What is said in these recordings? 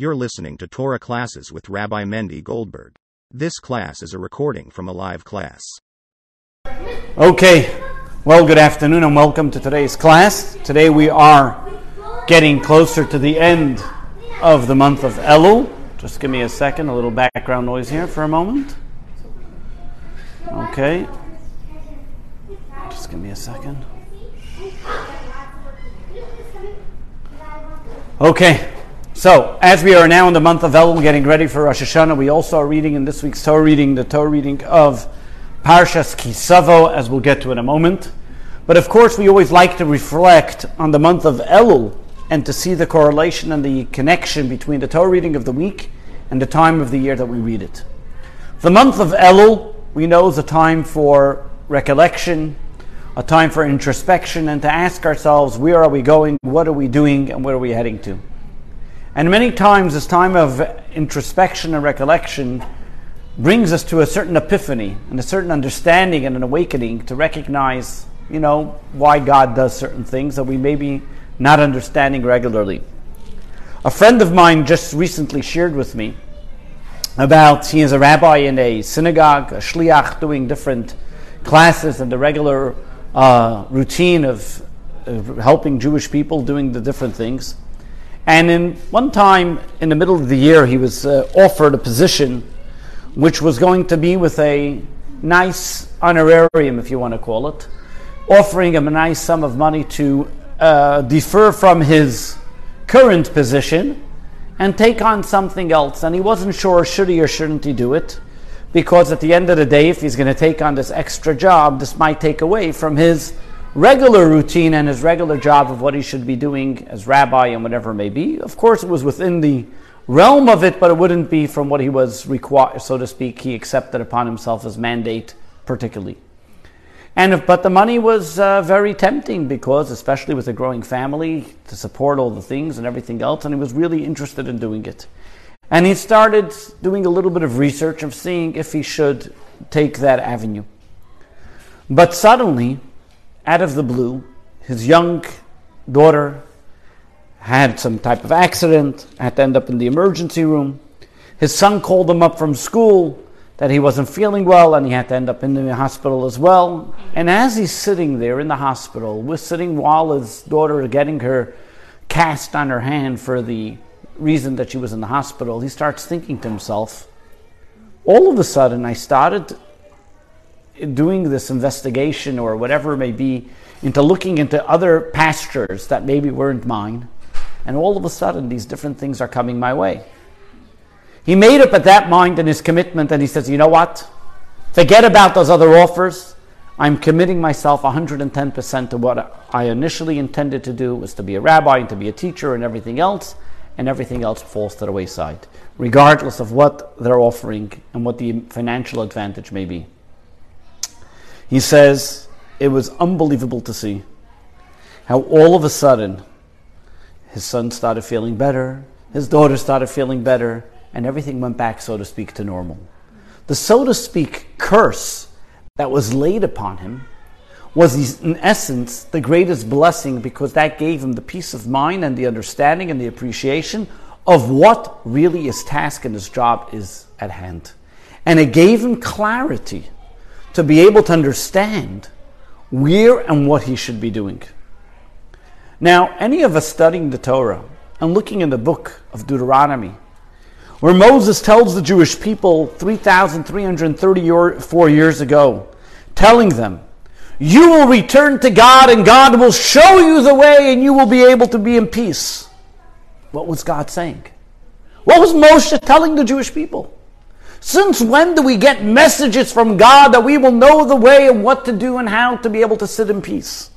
You're listening to Torah classes with Rabbi Mendy Goldberg. This class is a recording from a live class. Okay, well, good afternoon and welcome to today's class. Today we are getting closer to the end of the month of Elul. Just give me a second, a little background noise here for a moment. Okay, just give me a second. Okay, so, as we are now in the month of Elul, getting ready for Rosh Hashanah, we also are reading in this week's Torah reading the Torah reading of Parshas Kisavo, as we'll get to in a moment. But of course, we always like to reflect on the month of Elul and to see the correlation and the connection between the Torah reading of the week and the time of the year that we read it. The month of Elul, we know, is a time for recollection, a time for introspection, and to ask ourselves, where are we going, what are we doing, and where are we heading to? And many times, this time of introspection and recollection brings us to a certain epiphany and a certain understanding and an awakening to recognize, you know, why God does certain things that we may be not understanding regularly. A friend of mine just recently shared with me about he is a rabbi in a synagogue, a shliach, doing different classes and the regular uh, routine of, of helping Jewish people doing the different things. And in one time in the middle of the year, he was uh, offered a position which was going to be with a nice honorarium, if you want to call it, offering him a nice sum of money to uh, defer from his current position and take on something else. And he wasn't sure should he or shouldn't he do it, because at the end of the day, if he's going to take on this extra job, this might take away from his regular routine and his regular job of what he should be doing as rabbi and whatever it may be. Of course, it was within the realm of it, but it wouldn't be from what he was required, so to speak, he accepted upon himself as mandate, particularly. And if, but the money was uh, very tempting because, especially with a growing family, to support all the things and everything else, and he was really interested in doing it. And he started doing a little bit of research of seeing if he should take that avenue. But suddenly, out of the blue, his young daughter had some type of accident, had to end up in the emergency room. His son called him up from school that he wasn't feeling well and he had to end up in the hospital as well. And as he's sitting there in the hospital, we're sitting while his daughter is getting her cast on her hand for the reason that she was in the hospital, he starts thinking to himself, all of a sudden I started doing this investigation or whatever it may be into looking into other pastures that maybe weren't mine. And all of a sudden, these different things are coming my way. He made up at that mind and his commitment, and he says, You know what? Forget about those other offers. I'm committing myself 110% to what I initially intended to do was to be a rabbi and to be a teacher and everything else, and everything else falls to the wayside, regardless of what they're offering and what the financial advantage may be. He says it was unbelievable to see how all of a sudden his son started feeling better, his daughter started feeling better, and everything went back, so to speak, to normal. The so to speak curse that was laid upon him was, in essence, the greatest blessing because that gave him the peace of mind and the understanding and the appreciation of what really his task and his job is at hand. And it gave him clarity to be able to understand where and what he should be doing. Now, any of us studying the Torah and looking in the book of Deuteronomy, where Moses tells the Jewish people 3,334 years ago, telling them, You will return to God and God will show you the way and you will be able to be in peace. What was God saying? What was Moshe telling the Jewish people? Since when do we get messages from God that we will know the way and what to do and how to be able to sit in peace?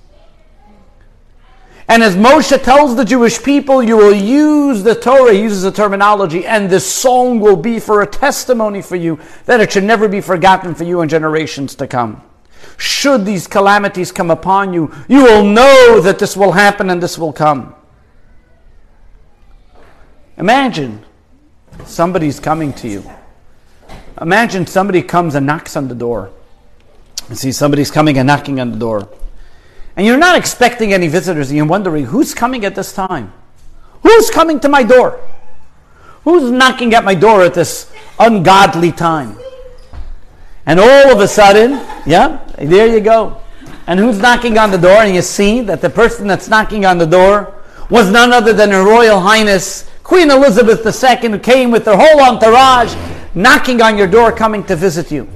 And as Moshe tells the Jewish people, you will use the Torah, he uses the terminology, and this song will be for a testimony for you that it should never be forgotten for you in generations to come. Should these calamities come upon you, you will know that this will happen and this will come. Imagine somebody's coming to you Imagine somebody comes and knocks on the door. You see somebody's coming and knocking on the door. And you're not expecting any visitors, and you're wondering who's coming at this time? Who's coming to my door? Who's knocking at my door at this ungodly time? And all of a sudden, yeah, there you go. And who's knocking on the door? And you see that the person that's knocking on the door was none other than Her Royal Highness Queen Elizabeth II, who came with her whole entourage, knocking on your door, coming to visit you.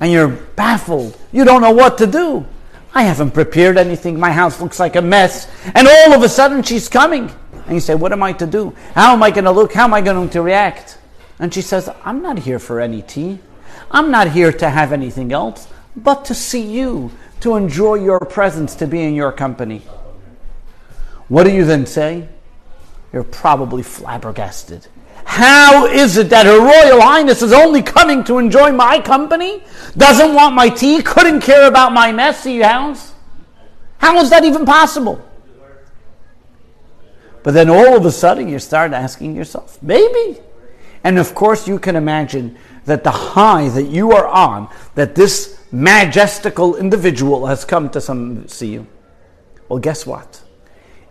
And you're baffled. You don't know what to do. I haven't prepared anything. My house looks like a mess. And all of a sudden, she's coming. And you say, What am I to do? How am I going to look? How am I going to react? And she says, I'm not here for any tea. I'm not here to have anything else but to see you, to enjoy your presence, to be in your company. What do you then say? You're probably flabbergasted. How is it that Her Royal Highness is only coming to enjoy my company? Doesn't want my tea? Couldn't care about my messy house? How is that even possible? But then all of a sudden you start asking yourself, maybe. And of course, you can imagine that the high that you are on, that this majestical individual has come to some see you. Well, guess what?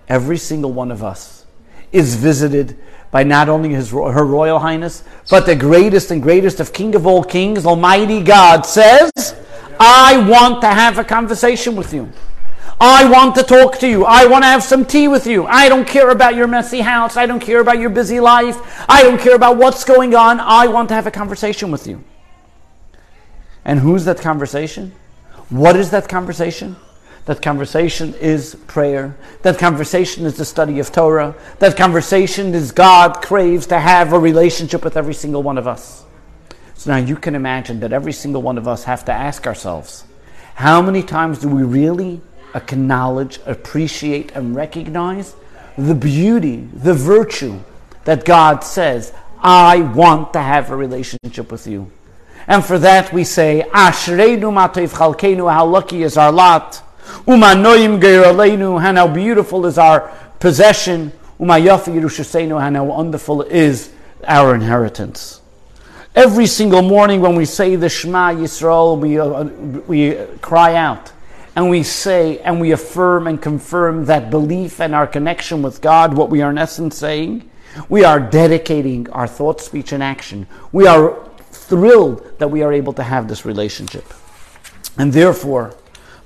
Every single one of us is visited by not only his, her royal highness, but the greatest and greatest of King of all kings, Almighty God, says, I want to have a conversation with you. I want to talk to you. I want to have some tea with you. I don't care about your messy house. I don't care about your busy life. I don't care about what's going on. I want to have a conversation with you. And who's that conversation? What is that conversation? That conversation is prayer. That conversation is the study of Torah. That conversation is God craves to have a relationship with every single one of us. So now you can imagine that every single one of us have to ask ourselves, how many times do we really acknowledge, appreciate, and recognize the beauty, the virtue that God says, I want to have a relationship with you. And for that we say, Ashreinu matoiv chalkeinu, how lucky is our lot. Umanoim geiraleinu, how beautiful is our possession. Umayafi yerushaseinu, how wonderful is our inheritance. Every single morning when we say the Shema Yisrael, we, uh, we cry out and we say and we affirm and confirm that belief and our connection with God, what we are in essence saying, we are dedicating our thought, speech, and action. We are thrilled that we are able to have this relationship. And therefore,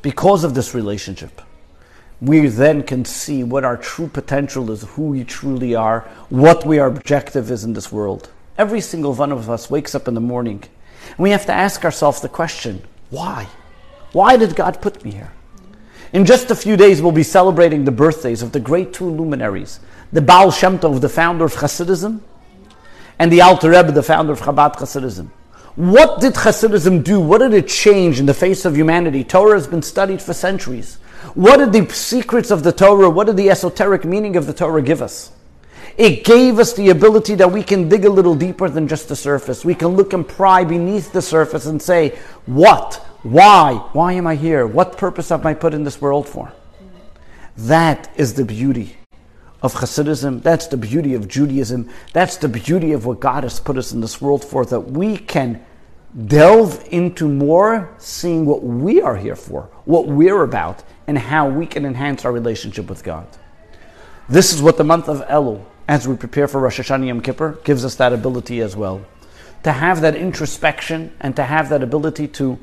because of this relationship, we then can see what our true potential is, who we truly are, what we, our objective is in this world. Every single one of us wakes up in the morning and we have to ask ourselves the question why? Why did God put me here? In just a few days, we'll be celebrating the birthdays of the great two luminaries, the Baal Shem Tov, the founder of Hasidism, and the Alter Rebbe, the founder of Chabad Hasidism. What did Hasidism do? What did it change in the face of humanity? Torah has been studied for centuries. What did the secrets of the Torah, what did the esoteric meaning of the Torah give us? It gave us the ability that we can dig a little deeper than just the surface. We can look and pry beneath the surface and say, what? Why? Why am I here? What purpose have I put in this world for? That is the beauty of Hasidism. That's the beauty of Judaism. That's the beauty of what God has put us in this world for, that we can delve into more seeing what we are here for, what we're about, and how we can enhance our relationship with God. This is what the month of Elul, as we prepare for Rosh Hashanah Yom Kippur, gives us that ability as well. To have that introspection and to have that ability to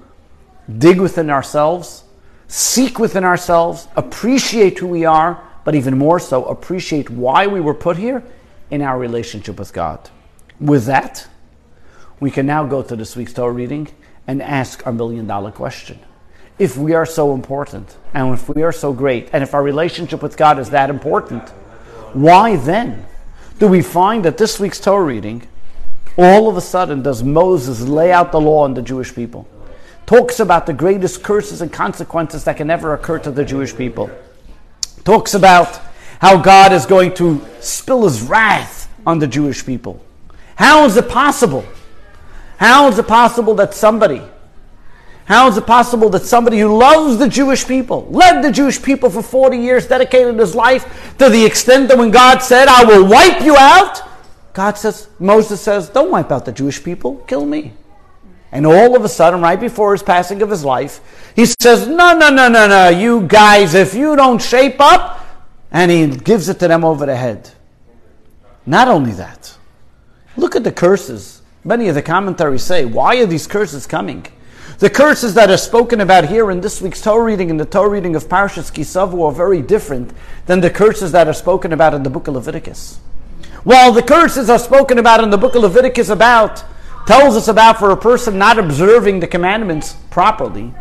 dig within ourselves, seek within ourselves, appreciate who we are, but even more so, appreciate why we were put here in our relationship with God. With that, we can now go to this week's Torah reading and ask our million dollar question. If we are so important, and if we are so great, and if our relationship with God is that important, why then do we find that this week's Torah reading, all of a sudden, does Moses lay out the law on the Jewish people? talks about the greatest curses and consequences that can ever occur to the Jewish people. Talks about how God is going to spill his wrath on the Jewish people. How is it possible? How is it possible that somebody, how is it possible that somebody who loves the Jewish people, led the Jewish people for 40 years, dedicated his life to the extent that when God said, I will wipe you out, God says, Moses says, don't wipe out the Jewish people, kill me. And all of a sudden, right before his passing of his life, he says, No, no, no, no, no, you guys, if you don't shape up, and he gives it to them over the head. Not only that, Look at the curses. Many of the commentaries say, why are these curses coming? The curses that are spoken about here in this week's Torah reading and the Torah reading of Parshas Kisavo are very different than the curses that are spoken about in the book of Leviticus. While the curses are spoken about in the book of Leviticus about, tells us about for a person not observing the commandments properly,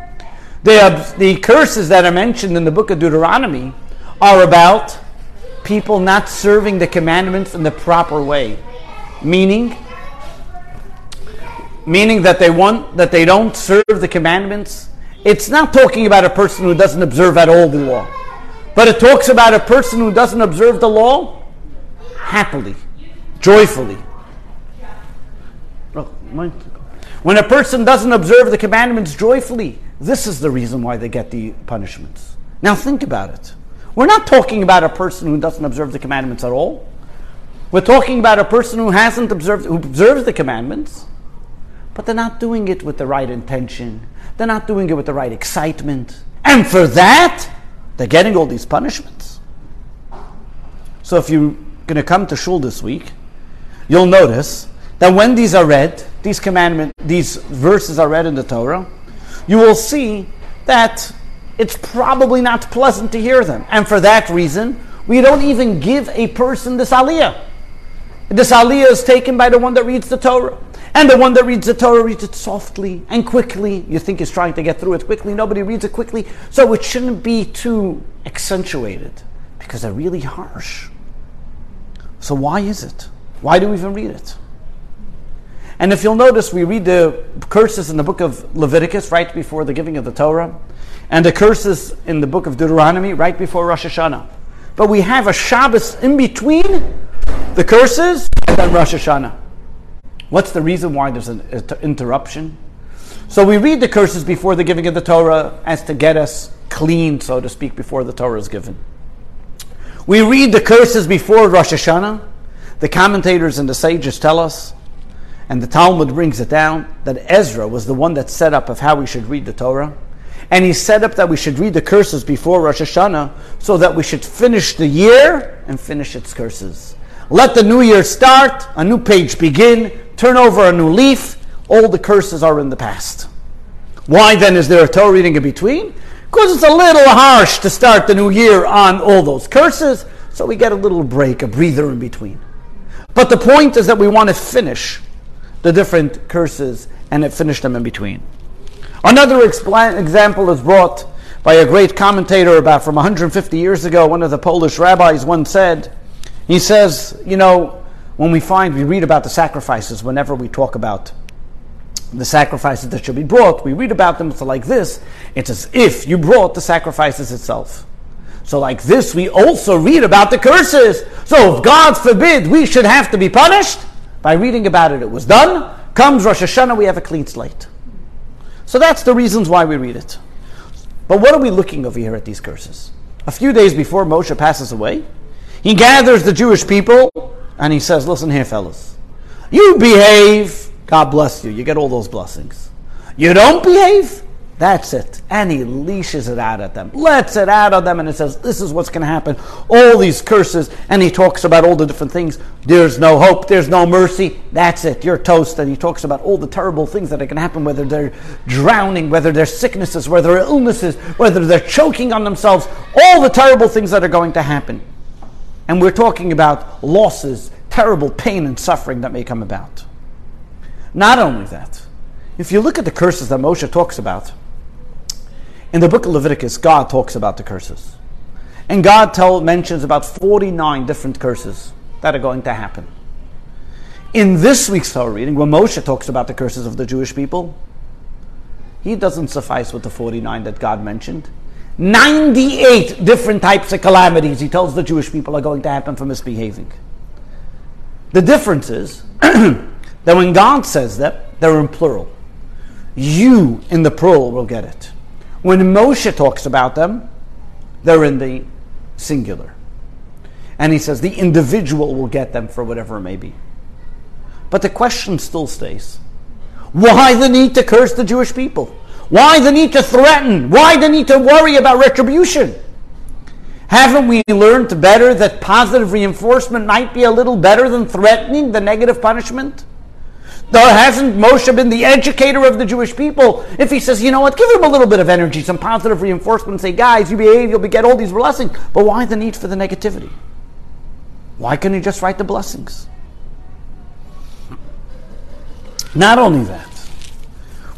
the, the curses that are mentioned in the book of Deuteronomy are about people not serving the commandments in the proper way. Meaning, meaning that they want that they don't serve the commandments. It's not talking about a person who doesn't observe at all the law, but it talks about a person who doesn't observe the law happily, joyfully. When a person doesn't observe the commandments joyfully, this is the reason why they get the punishments. Now think about it. We're not talking about a person who doesn't observe the commandments at all. We're talking about a person who hasn't observed, who observes the commandments, but they're not doing it with the right intention. They're not doing it with the right excitement. And for that, they're getting all these punishments. So if you're going to come to shul this week, you'll notice that when these are read, these commandment, these verses are read in the Torah, you will see that it's probably not pleasant to hear them. And for that reason, we don't even give a person this aliyah. This aliyah is taken by the one that reads the Torah. And the one that reads the Torah reads it softly and quickly. You think he's trying to get through it quickly. Nobody reads it quickly. So it shouldn't be too accentuated because they're really harsh. So why is it? Why do we even read it? And if you'll notice, we read the curses in the book of Leviticus right before the giving of the Torah, and the curses in the book of Deuteronomy right before Rosh Hashanah. But we have a Shabbos in between the curses and then Rosh Hashanah. What's the reason why there's an interruption? So we read the curses before the giving of the Torah as to get us clean, so to speak, before the Torah is given. We read the curses before Rosh Hashanah. The commentators and the sages tell us and the Talmud brings it down that Ezra was the one that set up of how we should read the Torah. And he set up that we should read the curses before Rosh Hashanah so that we should finish the year and finish its curses. Let the new year start, a new page begin, turn over a new leaf. All the curses are in the past. Why then is there a Torah reading in between? Because it's a little harsh to start the new year on all those curses, so we get a little break, a breather in between. But the point is that we want to finish the different curses and it finished them in between. Another example is brought by a great commentator about from 150 years ago. One of the Polish rabbis once said, he says, you know, when we find, we read about the sacrifices whenever we talk about the sacrifices that should be brought, we read about them. So, like this, it's as if you brought the sacrifices itself. So, like this, we also read about the curses. So, if God forbid we should have to be punished, by reading about it, it was done. Comes Rosh Hashanah, we have a clean slate. So that's the reasons why we read it. But what are we looking over here at these curses? A few days before Moshe passes away, he gathers the Jewish people and he says, Listen here, fellas. You behave, God bless you. You get all those blessings. You don't behave, that's it. And he leashes it out at them, lets it out of them, and it says, This is what's going to happen. All these curses, and he talks about all the different things. There's no hope, there's no mercy. That's it. You're toast. And he talks about all the terrible things that are going to happen, whether they're drowning, whether they're sicknesses, whether they're illnesses, whether they're choking on themselves, all the terrible things that are going to happen. And we're talking about losses, terrible pain and suffering that may come about. Not only that, if you look at the curses that Moshe talks about, in the book of Leviticus, God talks about the curses. And God tell, mentions about 49 different curses that are going to happen. In this week's Torah reading, when Moshe talks about the curses of the Jewish people, he doesn't suffice with the 49 that God mentioned. 98 different types of calamities he tells the Jewish people are going to happen for misbehaving. The difference is that when God says that, they're in plural. You in the plural will get it. When Moshe talks about them, they're in the singular. And he says the individual will get them for whatever it may be. But the question still stays why the need to curse the Jewish people? Why the need to threaten? Why the need to worry about retribution? Haven't we learned better that positive reinforcement might be a little better than threatening the negative punishment? Though hasn't Moshe been the educator of the Jewish people? If he says, you know what, give him a little bit of energy, some positive reinforcement, say, guys, you behave, you'll get all these blessings. But why the need for the negativity? Why couldn't he just write the blessings? Not only that,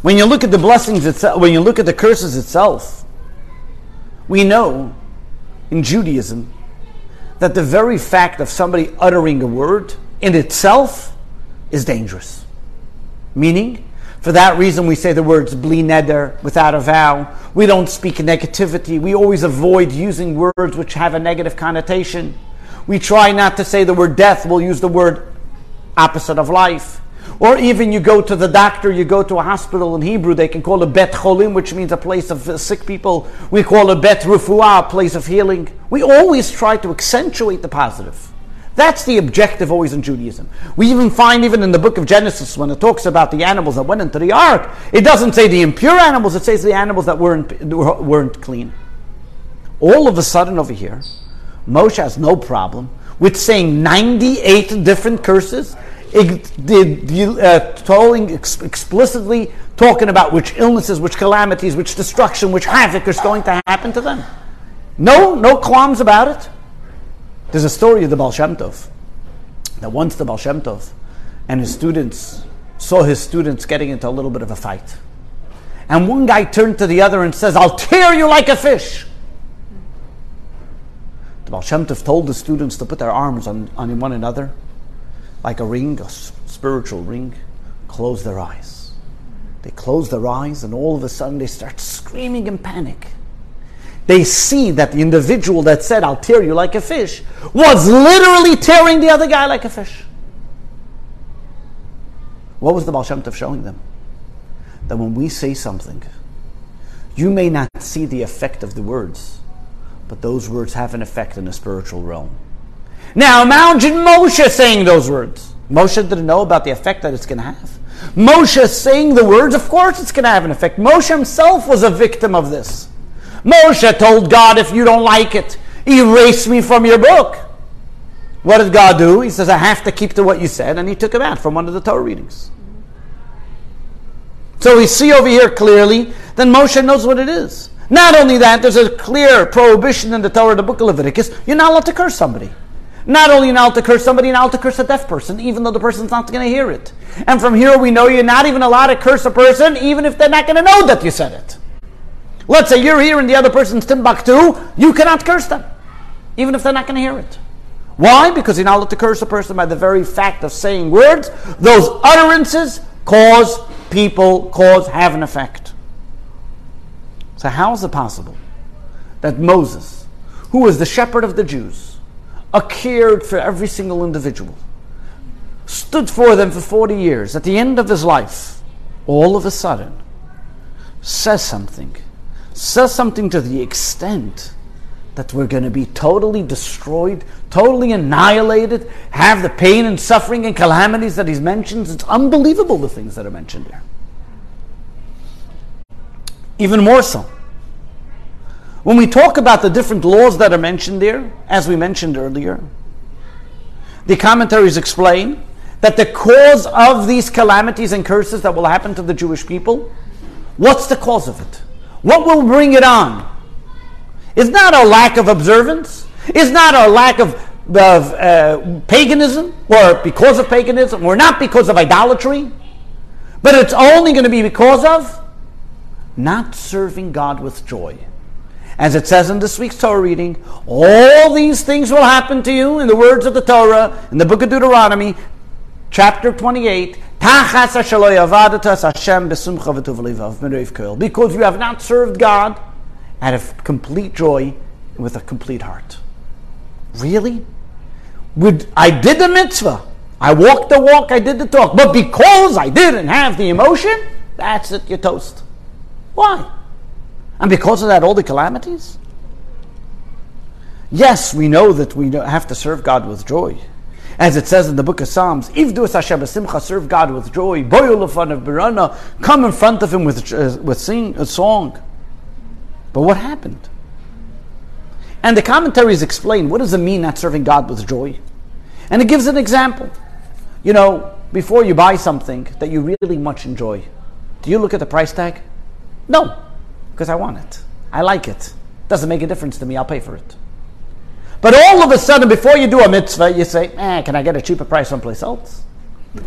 when you look at the blessings itself, when you look at the curses itself, we know in Judaism that the very fact of somebody uttering a word in itself is dangerous. Meaning, for that reason, we say the words bli neder, without a vow. We don't speak negativity. We always avoid using words which have a negative connotation. We try not to say the word death, we'll use the word opposite of life. Or even you go to the doctor, you go to a hospital in Hebrew, they can call it bet cholim, which means a place of sick people. We call it bet refuah, a place of healing. We always try to accentuate the positive. That's the objective always in Judaism. We even find, even in the book of Genesis, when it talks about the animals that went into the ark, it doesn't say the impure animals, it says the animals that weren't, weren't clean. All of a sudden over here, Moshe has no problem with saying 98 different curses uh, explicitly talking about which illnesses, which calamities, which destruction, which havoc is going to happen to them. No, no qualms about it. There's a story of the Baal Shem Tov that once the Baal Shem Tov and his students saw his students getting into a little bit of a fight. And one guy turned to the other and says, I'll tear you like a fish. The Baal Shem Tov told the students to put their arms on, on one another like a ring, a spiritual ring, close their eyes. They close their eyes, and all of a sudden they start screaming in panic. They see that the individual that said, I'll tear you like a fish, was literally tearing the other guy like a fish. What was the Baal Shem Tov showing them? That when we say something, you may not see the effect of the words, but those words have an effect in the spiritual realm. Now imagine Moshe saying those words. Moshe didn't know about the effect that it's going to have. Moshe saying the words, of course it's going to have an effect. Moshe himself was a victim of this. Moshe told God, if you don't like it, erase me from your book. What did God do? He says, I have to keep to what you said, and he took him out from one of the Torah readings. So we see over here clearly that Moshe knows what it is. Not only that, there's a clear prohibition in the Torah, the book of Leviticus, you're not allowed to curse somebody. Not only now to curse somebody, now to curse a deaf person, even though the person's not going to hear it. And from here we know you're not even allowed to curse a person, even if they're not going to know that you said it. Let's say you're here and the other person's Timbuktu, you cannot curse them, even if they're not going to hear it. Why? Because you're not allowed to curse a person by the very fact of saying words. Those utterances cause people, cause, have an effect. So how is it possible that Moses, who was the shepherd of the Jews, a cared for every single individual, stood for them for 40 years. At the end of his life, all of a sudden, says something. Says something to the extent that we're going to be totally destroyed, totally annihilated, have the pain and suffering and calamities that he's mentioned. It's unbelievable the things that are mentioned there. Even more so. When we talk about the different laws that are mentioned there, as we mentioned earlier, the commentaries explain that the cause of these calamities and curses that will happen to the Jewish people, what's the cause of it? What will bring it on? Is not our lack of observance? Is not our lack of, of uh, paganism, or because of paganism, or not because of idolatry? But it's only going to be because of not serving God with joy. As it says in this week's Torah reading, all these things will happen to you in the words of the Torah, in the book of Deuteronomy, chapter 28. Because you have not served God out of complete joy with a complete heart. Really? Would, I did the mitzvah. I walked the walk, I did the talk. But because I didn't have the emotion, that's it, you're toast. Why? And because of that, all the calamities? Yes, we know that we have to serve God with joy. As it says in the book of Psalms, Ivdu Hashem simcha, serve God with joy. Bo'u lefanav birnana, come in front of Him with, uh, with sing a song. But what happened? And the commentaries explain what does it mean not serving God with joy? And it gives an example. You know, before you buy something that you really much enjoy, do you look at the price tag? No, because I want it. I like it. Doesn't make a difference to me. I'll pay for it. But all of a sudden, before you do a mitzvah, you say, eh, can I get a cheaper price someplace else?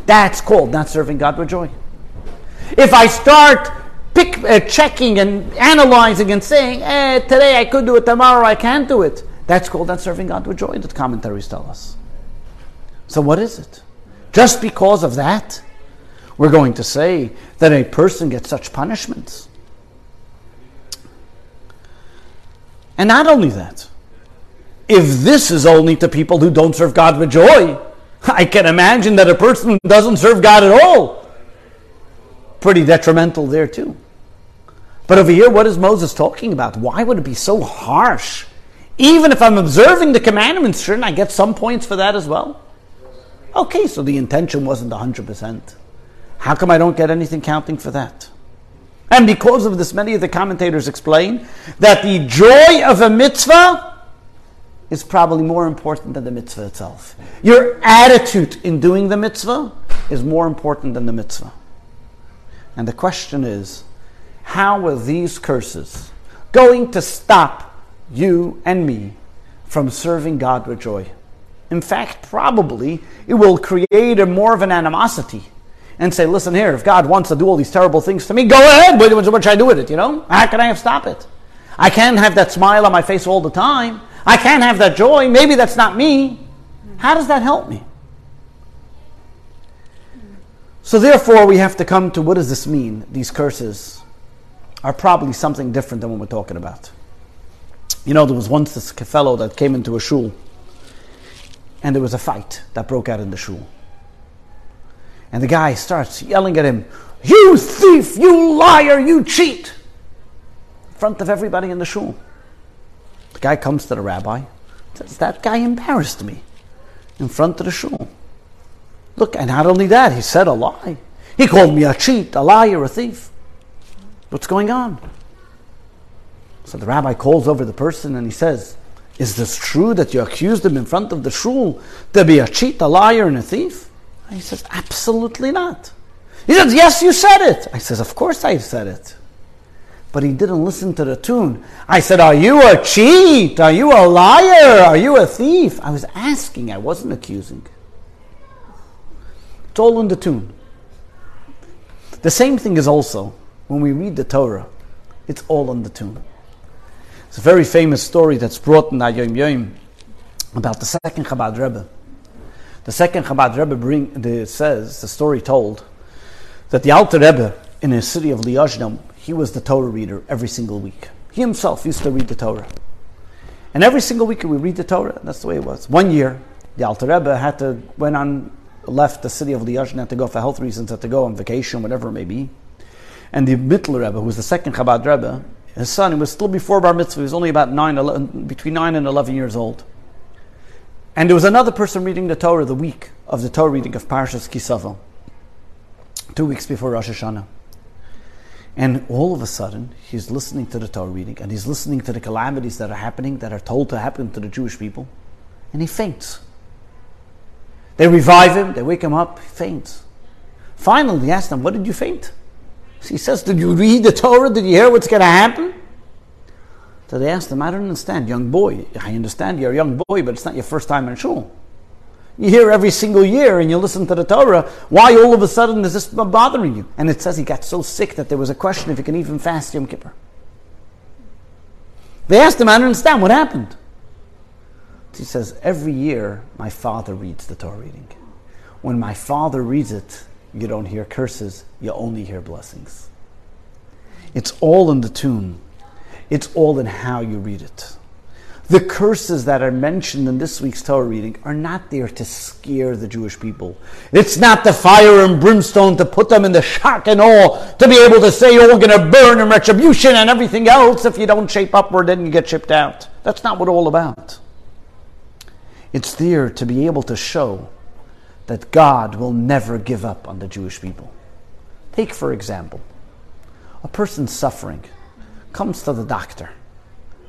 That's called not serving God with joy. If I start pick, uh, checking and analyzing and saying, eh, today I could do it, tomorrow I can't do it, that's called not serving God with joy, that commentaries tell us. So, what is it? Just because of that, we're going to say that a person gets such punishments. And not only that, if this is only to people who don't serve God with joy, I can imagine that a person who doesn't serve God at all, pretty detrimental there too. But over here, what is Moses talking about? Why would it be so harsh? Even if I'm observing the commandments, shouldn't I get some points for that as well? Okay, so the intention wasn't 100%. How come I don't get anything counting for that? And because of this, many of the commentators explain that the joy of a mitzvah is probably more important than the mitzvah itself. Your attitude in doing the mitzvah is more important than the mitzvah. And the question is how are these curses going to stop you and me from serving God with joy? In fact, probably it will create a more of an animosity and say, listen here, if God wants to do all these terrible things to me, go ahead. What, should I do with it? You know? How can I stop it? I can't have that smile on my face all the time. I can't have that joy. Maybe that's not me. How does that help me? So therefore, we have to come to what does this mean? These curses are probably something different than what we're talking about. You know, there was once this fellow that came into a shul, and there was a fight that broke out in the shul. And the guy starts yelling at him, You thief, you liar, you cheat! In front of everybody in the shul. Guy comes to the rabbi, says, That guy embarrassed me in front of the shul. Look, and not only that, he said a lie. He called me a cheat, a liar, a thief. What's going on? So the rabbi calls over the person and he says, Is this true that you accused him in front of the shul to be a cheat, a liar, and a thief? he says, Absolutely not. He says, Yes, you said it. I says, Of course I said it. But he didn't listen to the tune. I said, Are you a cheat? Are you a liar? Are you a thief? I was asking, I wasn't accusing. It's all in the tune. The same thing is also when we read the Torah, it's all in the tune. It's a very famous story that's brought in Hayom Yom about the second Chabad Rebbe. The second Chabad Rebbe bring, the, says, the story told, that the Alter Rebbe in the city of Liozhnom, he was the Torah reader every single week. He himself used to read the Torah. And every single week we read the Torah. That's the way it was. One year, the Alter Rebbe had to, went on, left the city of Liozhnom, had to go for health reasons, had to go on vacation, whatever it may be. And the Mittler Rebbe, who was the second Chabad Rebbe, his son, he was still before Bar Mitzvah, he was only about nine, 11, between 9 and 11 years old. And there was another person reading the Torah the week of the Torah reading of Parshas Kisavo, two weeks before Rosh Hashanah. And all of a sudden, he's listening to the Torah reading and he's listening to the calamities that are happening, that are told to happen to the Jewish people, and he faints. They revive him, they wake him up, he faints. Finally, they ask him, What did you faint? He says, Did you read the Torah? Did you hear what's going to happen? So they asked him, I don't understand, young boy. I understand you're a young boy, but it's not your first time in shul. You hear every single year and you listen to the Torah. Why all of a sudden is this bothering you? And it says he got so sick that there was a question if he can even fast Yom Kippur. They asked him, I don't understand, what happened? He says, Every year my father reads the Torah reading. When my father reads it, you don't hear curses, you only hear blessings. It's all in the tune it's all in how you read it. The curses that are mentioned in this week's Torah reading are not there to scare the Jewish people. It's not the fire and brimstone to put them in the shock and awe to be able to say, oh, we're going to burn in retribution and everything else. If you don't shape upward, then you get shipped out. That's not what it's all about. It's there to be able to show that God will never give up on the Jewish people. Take, for example, a person suffering comes to the doctor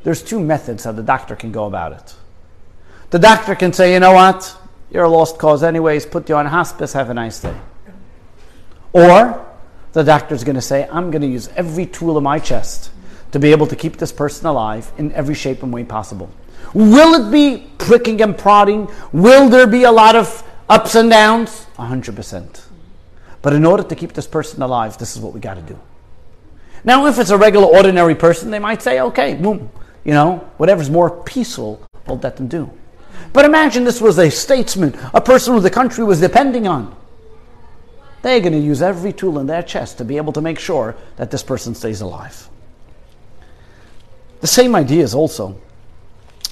there's two methods how the doctor can go about it. The doctor can say, you know what, you're a lost cause anyways, put you on hospice, have a nice day. Or the doctor's going to say, I'm going to use every tool in my chest to be able to keep this person alive in every shape and way possible. Will it be pricking and prodding? Will there be a lot of ups and downs? 100%. But in order to keep this person alive, this is what we got to do. Now, if it's a regular, ordinary person, they might say, okay, boom, you know, whatever's more peaceful, we'll let them do. But imagine this was a statesman, a person who the country was depending on. They're going to use every tool in their chest to be able to make sure that this person stays alive. The same idea is also,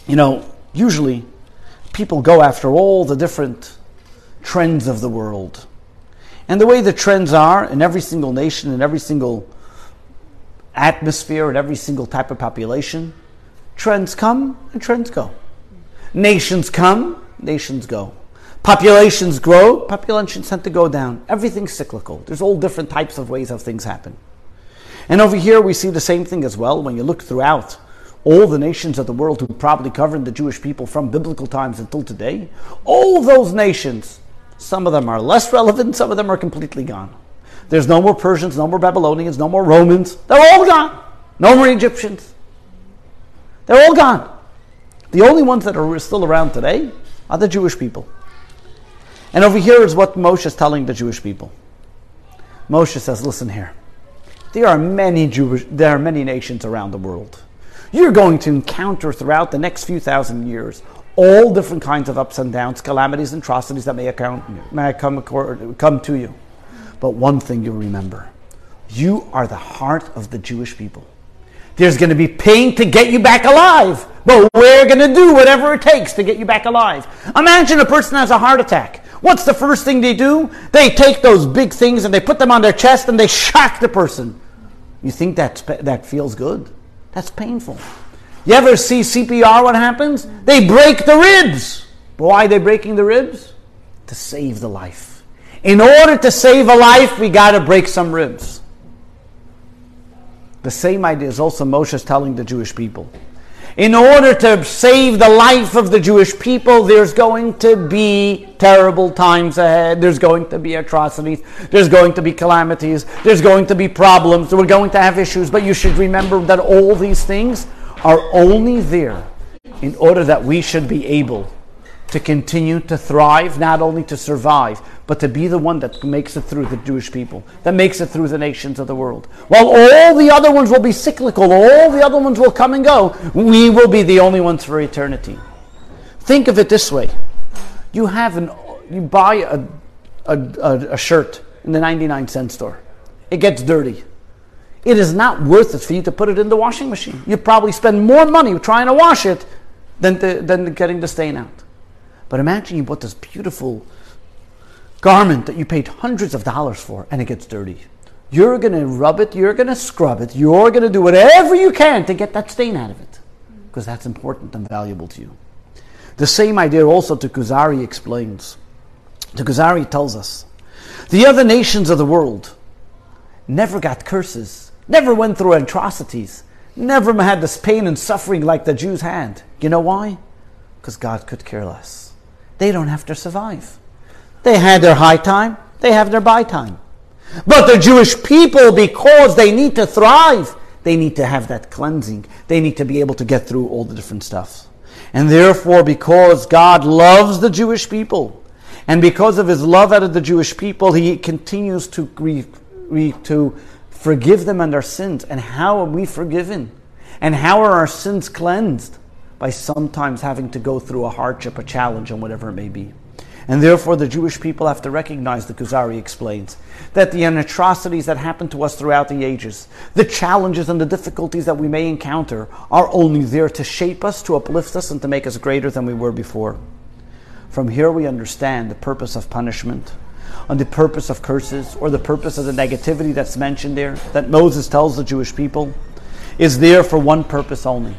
you know, usually people go after all the different trends of the world. And the way the trends are in every single nation, in every single atmosphere, in every single type of population, trends come and trends go. Nations come, nations go. Populations grow, populations tend to go down. Everything's cyclical. There's all different types of ways of things happen. And over here, we see the same thing as well when you look throughout all the nations of the world who probably governed the Jewish people from biblical times until today. All those nations, some of them are less relevant, some of them are completely gone. There's no more Persians, no more Babylonians, no more Romans. They're all gone. No more Egyptians. They're all gone. The only ones that are still around today are the Jewish people. And over here is what Moshe is telling the Jewish people. Moshe says, listen here. There are many Jewish, there are many nations around the world. You're going to encounter throughout the next few thousand years all different kinds of ups and downs, calamities, and atrocities that may, account, may come, come to you. But one thing you'll remember you are the heart of the Jewish people. There's going to be pain to get you back alive, but we're going to do whatever it takes to get you back alive. Imagine a person has a heart attack. What's the first thing they do? They take those big things and they put them on their chest and they shock the person. You think that that feels good? That's painful. You ever see CPR? What happens? They break the ribs. Why are they breaking the ribs? To save the life. In order to save a life, we got to break some ribs. The same idea is also Moshe is telling the Jewish people in order to save the life of the Jewish people, there's going to be terrible times ahead. There's going to be atrocities. There's going to be calamities. There's going to be problems. We're going to have issues. But you should remember that all these things are only there in order that we should be able to continue to thrive, not only to survive, but to be the one that makes it through the Jewish people, that makes it through the nations of the world. While all the other ones will be cyclical, all the other ones will come and go, we will be the only ones for eternity. Think of it this way you have an you buy a, a, a, shirt in the 99 cent store, it gets dirty. It is not worth it for you to put it in the washing machine. You probably spend more money trying to wash it than, to, than getting the stain out. But imagine you bought this beautiful garment that you paid hundreds of dollars for and it gets dirty. You're going to rub it, you're going to scrub it, you're going to do whatever you can to get that stain out of it because that's important and valuable to you. The same idea also to Kuzari explains. The Kuzari tells us the other nations of the world never got curses, never went through atrocities, never had this pain and suffering like the Jews had. You know why? Because God could care less they don't have to survive. They had their high time, they have their buy time. But the Jewish people, because they need to thrive, they need to have that cleansing. They need to be able to get through all the different stuff. And therefore, because God loves the Jewish people, and because of his love out of the Jewish people, he continues to, re, re, to forgive them and their sins. And how are we forgiven? And how are our sins cleansed? by sometimes having to go through a hardship, a challenge, and whatever it may be. And therefore, the Jewish people have to recognize, the Kuzari explains, that the atrocities that happen to us throughout the ages, the challenges and the difficulties that we may encounter, are only there to shape us, to uplift us, and to make us greater than we were before. From here, we understand the purpose of punishment, and the purpose of curses, or the purpose of the negativity that's mentioned there, that Moses tells the Jewish people, is there for one purpose only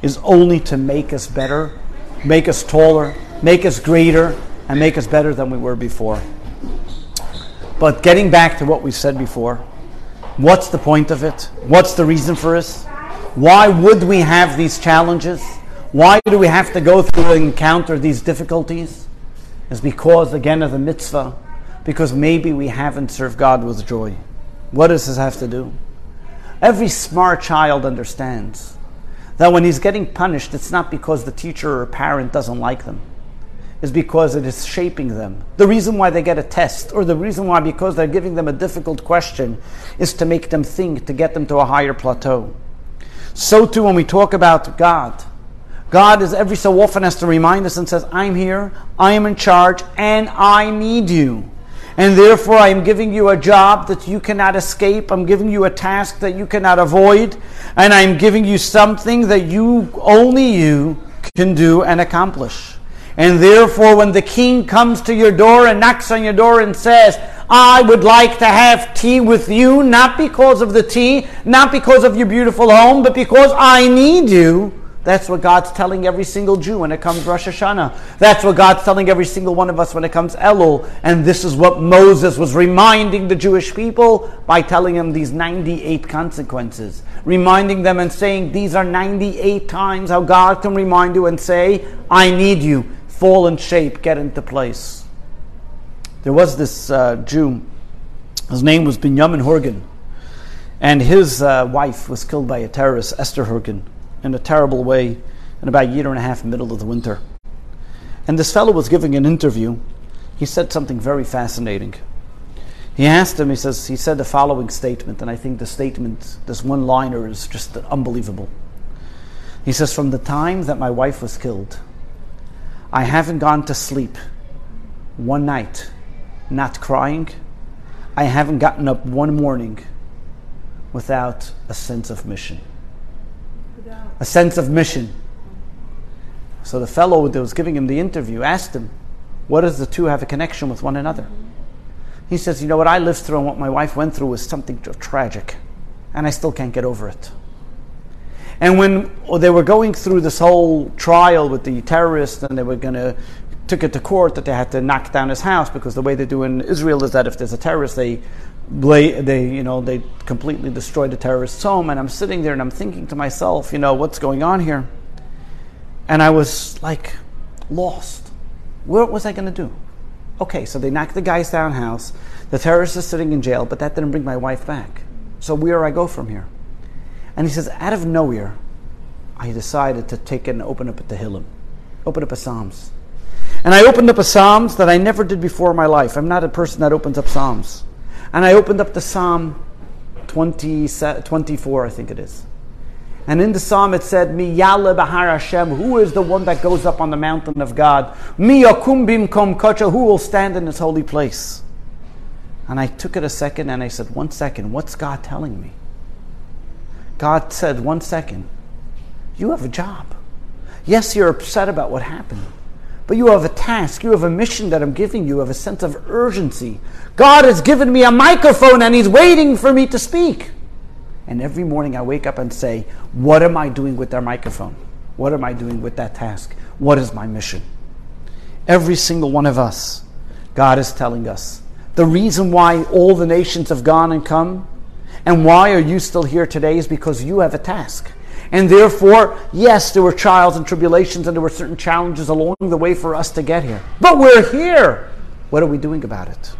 is only to make us better, make us taller, make us greater, and make us better than we were before. But getting back to what we said before, what's the point of it? What's the reason for us? Why would we have these challenges? Why do we have to go through and encounter these difficulties? Is because, again, of the mitzvah, because maybe we haven't served God with joy. What does this have to do? Every smart child understands that when he's getting punished, it's not because the teacher or parent doesn't like them. It's because it is shaping them. The reason why they get a test, or the reason why because they're giving them a difficult question, is to make them think, to get them to a higher plateau. So too when we talk about God. God is every so often has to remind us and says, I'm here, I am in charge, and I need you. And therefore, I am giving you a job that you cannot escape. I'm giving you a task that you cannot avoid. And I'm giving you something that you, only you, can do and accomplish. And therefore, when the king comes to your door and knocks on your door and says, I would like to have tea with you, not because of the tea, not because of your beautiful home, but because I need you, that's what God's telling every single Jew when it comes Rosh Hashanah. That's what God's telling every single one of us when it comes Elul. And this is what Moses was reminding the Jewish people by telling them these 98 consequences. Reminding them and saying, These are 98 times how God can remind you and say, I need you. Fall in shape, get into place. There was this uh, Jew, his name was Binyamin Horgan, and his uh, wife was killed by a terrorist, Esther Horgan in a terrible way in about a year and a half middle of the winter. And this fellow was giving an interview. He said something very fascinating. He asked him, he says, he said the following statement, and I think the statement, this one liner, is just unbelievable. He says, From the time that my wife was killed, I haven't gone to sleep one night not crying. I haven't gotten up one morning without a sense of mission a sense of mission. So the fellow that was giving him the interview asked him, What does the two have a connection with one another? He says, You know what I lived through and what my wife went through was something tragic, and I still can't get over it. And when oh, they were going through this whole trial with the terrorists and they were going to took it to court that they had to knock down his house because the way they do in Israel is that if there's a terrorist, they they you know they completely destroy the terrorist's home. And I'm sitting there and I'm thinking to myself, you know, what's going on here? And I was like lost. What was I going to do? Okay, so they knocked the guy's down house. The terrorist is sitting in jail, but that didn't bring my wife back. So where do I go from here? And he says, out of nowhere, I decided to take it and open up a Tehillim, open up a Psalms. And I opened up a Psalms that I never did before in my life. I'm not a person that opens up Psalms. And I opened up the Psalm 20, 24, I think it is. And in the psalm it said, Mi yale bahar Hashem, who is the one that goes up on the mountain of God? Mi yakum bimkom kocha, who will stand in his holy place? And I took it a second and I said, one second, what's God telling me? God said, one second, you have a job. Yes, you're upset about what happened. But you have a task, you have a mission that I'm giving you, have a sense of urgency. God has given me a microphone and He's waiting for me to speak. And every morning I wake up and say, What am I doing with that microphone? What am I doing with that task? What is my mission? Every single one of us, God is telling us. The reason why all the nations have gone and come, and why are you still here today, is because you have a task. And therefore, yes, there were trials and tribulations and there were certain challenges along the way for us to get here. But we're here. What are we doing about it?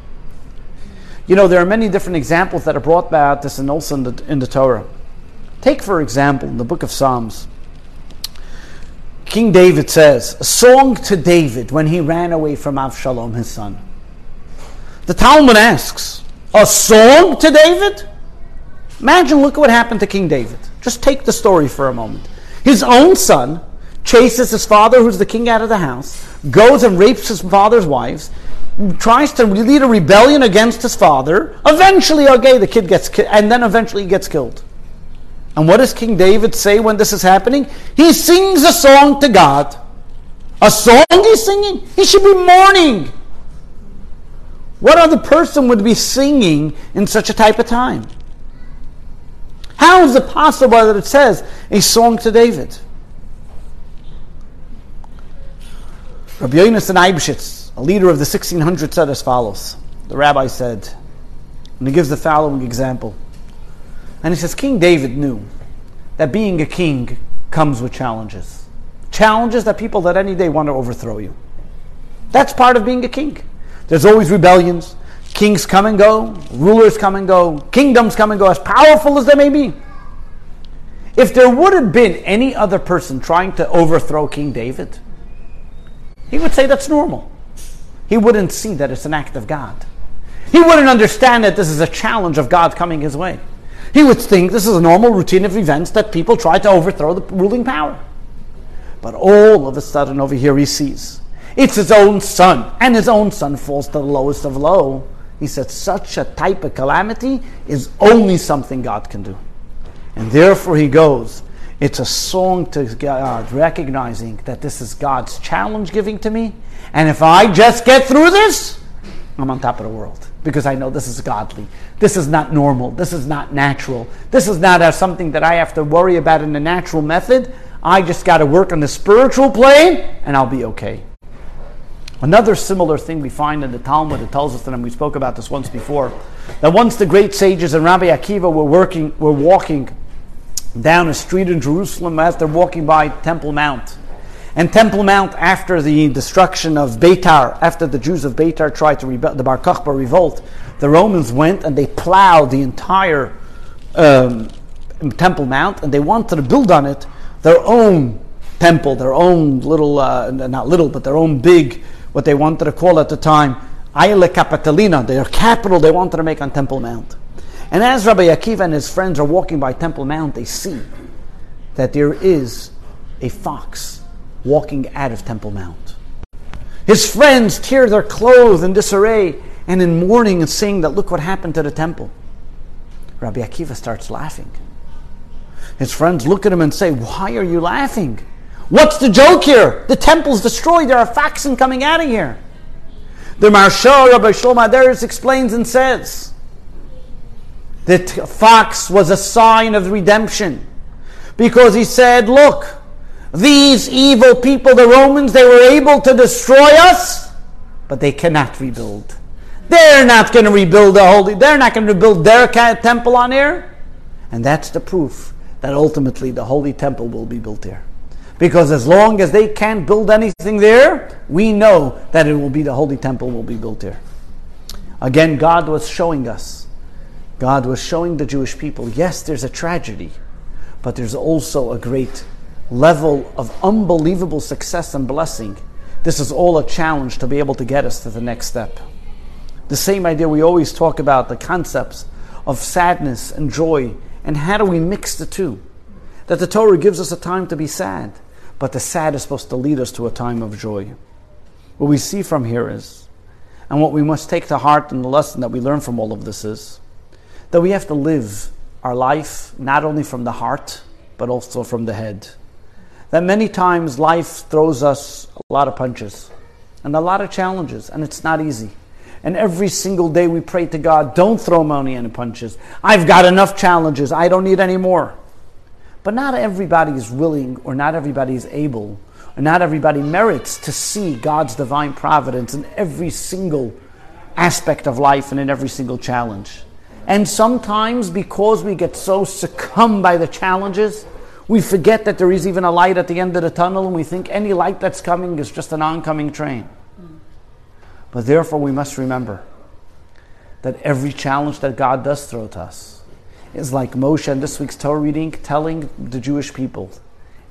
You know, there are many different examples that are brought about this and also in the, in the Torah. Take, for example, in the book of Psalms, King David says, a song to David when he ran away from Avshalom, his son. The Talmud asks, a song to David? Imagine, look at what happened to King David. Just take the story for a moment. His own son chases his father, who's the king, out of the house, goes and rapes his father's wives, tries to lead a rebellion against his father. Eventually, okay, the kid gets killed, and then eventually he gets killed. And what does King David say when this is happening? He sings a song to God. A song he's singing? He should be mourning. What other person would be singing in such a type of time? How is it possible that it says a song to David? Rabbi Yonasan Eibeshitz, a leader of the 1600s, said as follows. The rabbi said, and he gives the following example. And he says, King David knew that being a king comes with challenges. Challenges that people that any day want to overthrow you. That's part of being a king. There's always rebellions. Kings come and go, rulers come and go, kingdoms come and go, as powerful as they may be. If there would have been any other person trying to overthrow King David, he would say that's normal. He wouldn't see that it's an act of God. He wouldn't understand that this is a challenge of God coming his way. He would think this is a normal routine of events that people try to overthrow the ruling power. But all of a sudden, over here, he sees it's his own son, and his own son falls to the lowest of low. He said, Such a type of calamity is only something God can do. And therefore, he goes. It's a song to God, recognizing that this is God's challenge giving to me. And if I just get through this, I'm on top of the world because I know this is godly. This is not normal. This is not natural. This is not something that I have to worry about in the natural method. I just got to work on the spiritual plane and I'll be okay. Another similar thing we find in the Talmud, it tells us, and we spoke about this once before, that once the great sages and Rabbi Akiva were working, were walking down a street in Jerusalem as they're walking by Temple Mount. And Temple Mount, after the destruction of Beitar, after the Jews of Beitar tried to rebel, the Bar Kokhba revolt, the Romans went and they plowed the entire um, Temple Mount and they wanted to build on it their own temple, their own little, uh, not little, but their own big, what they wanted to call at the time, Aelia Capitolina, their capital they wanted to make on Temple Mount. And as Rabbi Akiva and his friends are walking by Temple Mount, they see that there is a fox walking out of Temple Mount. His friends tear their clothes in disarray and in mourning and saying that look what happened to the temple. Rabbi Akiva starts laughing. His friends look at him and say, Why are you laughing? What's the joke here? The temple's destroyed. There are faxen coming out of here. The Maharsha Rabbi Shlomo Adaris explains and says that fox was a sign of redemption because he said, Look, these evil people, the Romans, they were able to destroy us, but they cannot rebuild. They're not going to rebuild the holy, they're not going to rebuild their temple on here. And that's the proof that ultimately the holy temple will be built there. Because as long as they can't build anything there, we know that it will be the holy temple will be built there. Again, God was showing us, God was showing the Jewish people, yes, there's a tragedy, but there's also a great level of unbelievable success and blessing, this is all a challenge to be able to get us to the next step. The same idea we always talk about the concepts of sadness and joy, and how do we mix the two? That the Torah gives us a time to be sad, but the sad is supposed to lead us to a time of joy. What we see from here is, and what we must take to heart in the lesson that we learn from all of this is, that we have to live our life not only from the heart, but also from the head that many times life throws us a lot of punches and a lot of challenges, and it's not easy. And every single day we pray to God, don't throw money any punches. I've got enough challenges, I don't need any more. But not everybody is willing, or not everybody is able, or not everybody merits to see God's divine providence in every single aspect of life and in every single challenge. And sometimes, because we get so succumbed by the challenges, we forget that there is even a light at the end of the tunnel, and we think any light that's coming is just an oncoming train. But therefore, we must remember that every challenge that God does throw to us is like Moshe in this week's Torah reading telling the Jewish people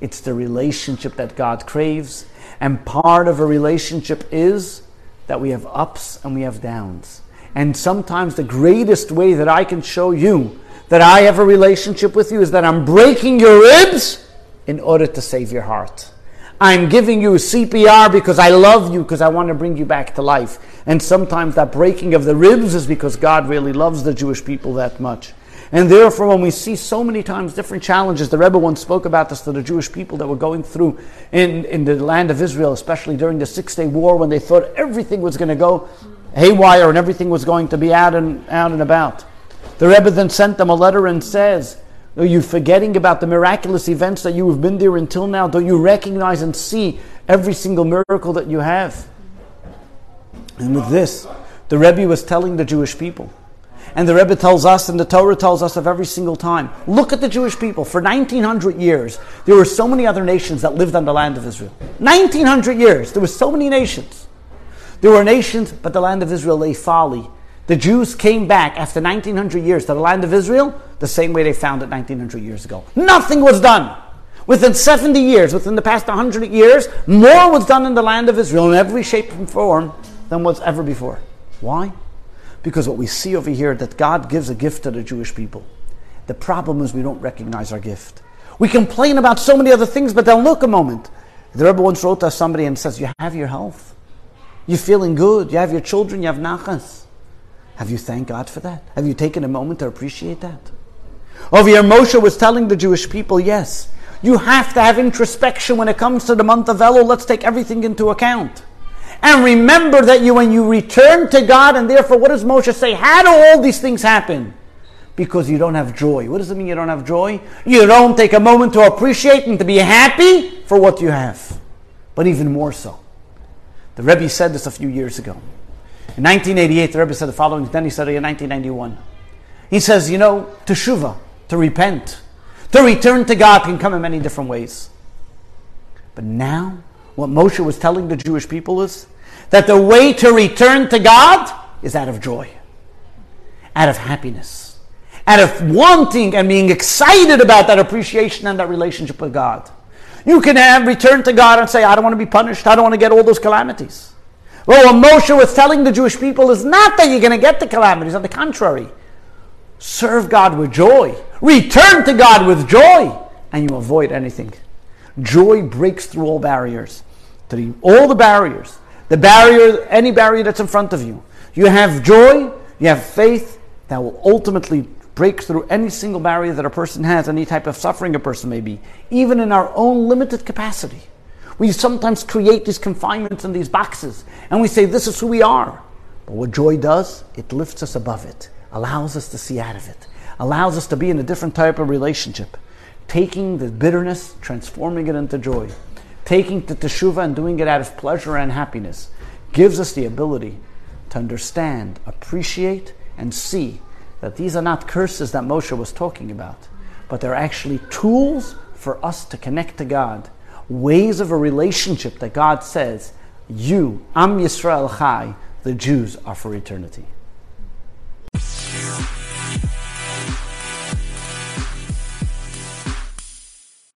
it's the relationship that God craves, and part of a relationship is that we have ups and we have downs. And sometimes the greatest way that I can show you that I have a relationship with you is that I'm breaking your ribs in order to save your heart. I'm giving you CPR because I love you, because I want to bring you back to life. And sometimes that breaking of the ribs is because God really loves the Jewish people that much. And therefore, when we see so many times different challenges, the Rebbe once spoke about this to the Jewish people that were going through in, in the land of Israel, especially during the Six Day War, when they thought everything was going to go haywire and everything was going to be out and out and about. The Rebbe then sent them a letter and says, Are you forgetting about the miraculous events that you have been there until now? Don't you recognize and see every single miracle that you have? And with this, the Rebbe was telling the Jewish people, And the Rebbe tells us, and the Torah tells us of every single time. Look at the Jewish people. For 1900 years, there were so many other nations that lived on the land of Israel. 1900 years, there were so many nations. There were nations, but the land of Israel lay folly. The Jews came back after 1900 years to the land of Israel the same way they found it 1900 years ago. Nothing was done. Within 70 years, within the past 100 years, more was done in the land of Israel in every shape and form than was ever before. Why? Because what we see over here that God gives a gift to the Jewish people. The problem is we don't recognize our gift. We complain about so many other things, but then look a moment. The Rebbe once wrote to somebody and says, You have your health. You're feeling good. You have your children. You have nachas. Have you thanked God for that? Have you taken a moment to appreciate that? Over here, Moshe was telling the Jewish people, yes, you have to have introspection when it comes to the month of Elul. Let's take everything into account. And remember that you, when you return to God, and therefore, what does Moshe say? How do all these things happen? Because you don't have joy. What does it mean you don't have joy? You don't take a moment to appreciate and to be happy for what you have. But even more so. The Rebbe said this a few years ago. In 1988, the Rebbe said the following, then he said it in 1991. He says, you know, teshuva, to repent, to return to God can come in many different ways. But now, what Moshe was telling the Jewish people is that the way to return to God is out of joy, out of happiness, out of wanting and being excited about that appreciation and that relationship with God. You can have return to God and say, I don't want to be punished. I don't want to get all those calamities. Well, what Moshe was telling the Jewish people is not that you're going to get the calamities. On the contrary, serve God with joy. Return to God with joy, and you avoid anything. Joy breaks through all barriers. all the barriers. The barrier, any barrier that's in front of you. You have joy, you have faith that will ultimately break through any single barrier that a person has, any type of suffering a person may be, even in our own limited capacity. We sometimes create these confinements and these boxes, and we say, This is who we are. But what joy does, it lifts us above it, allows us to see out of it, allows us to be in a different type of relationship, taking the bitterness, transforming it into joy, taking the teshuva and doing it out of pleasure and happiness, gives us the ability to understand, appreciate, and see that these are not curses that Moshe was talking about, but they're actually tools for us to connect to God, ways of a relationship that God says, you, Am Yisrael Chai, the Jews are for eternity.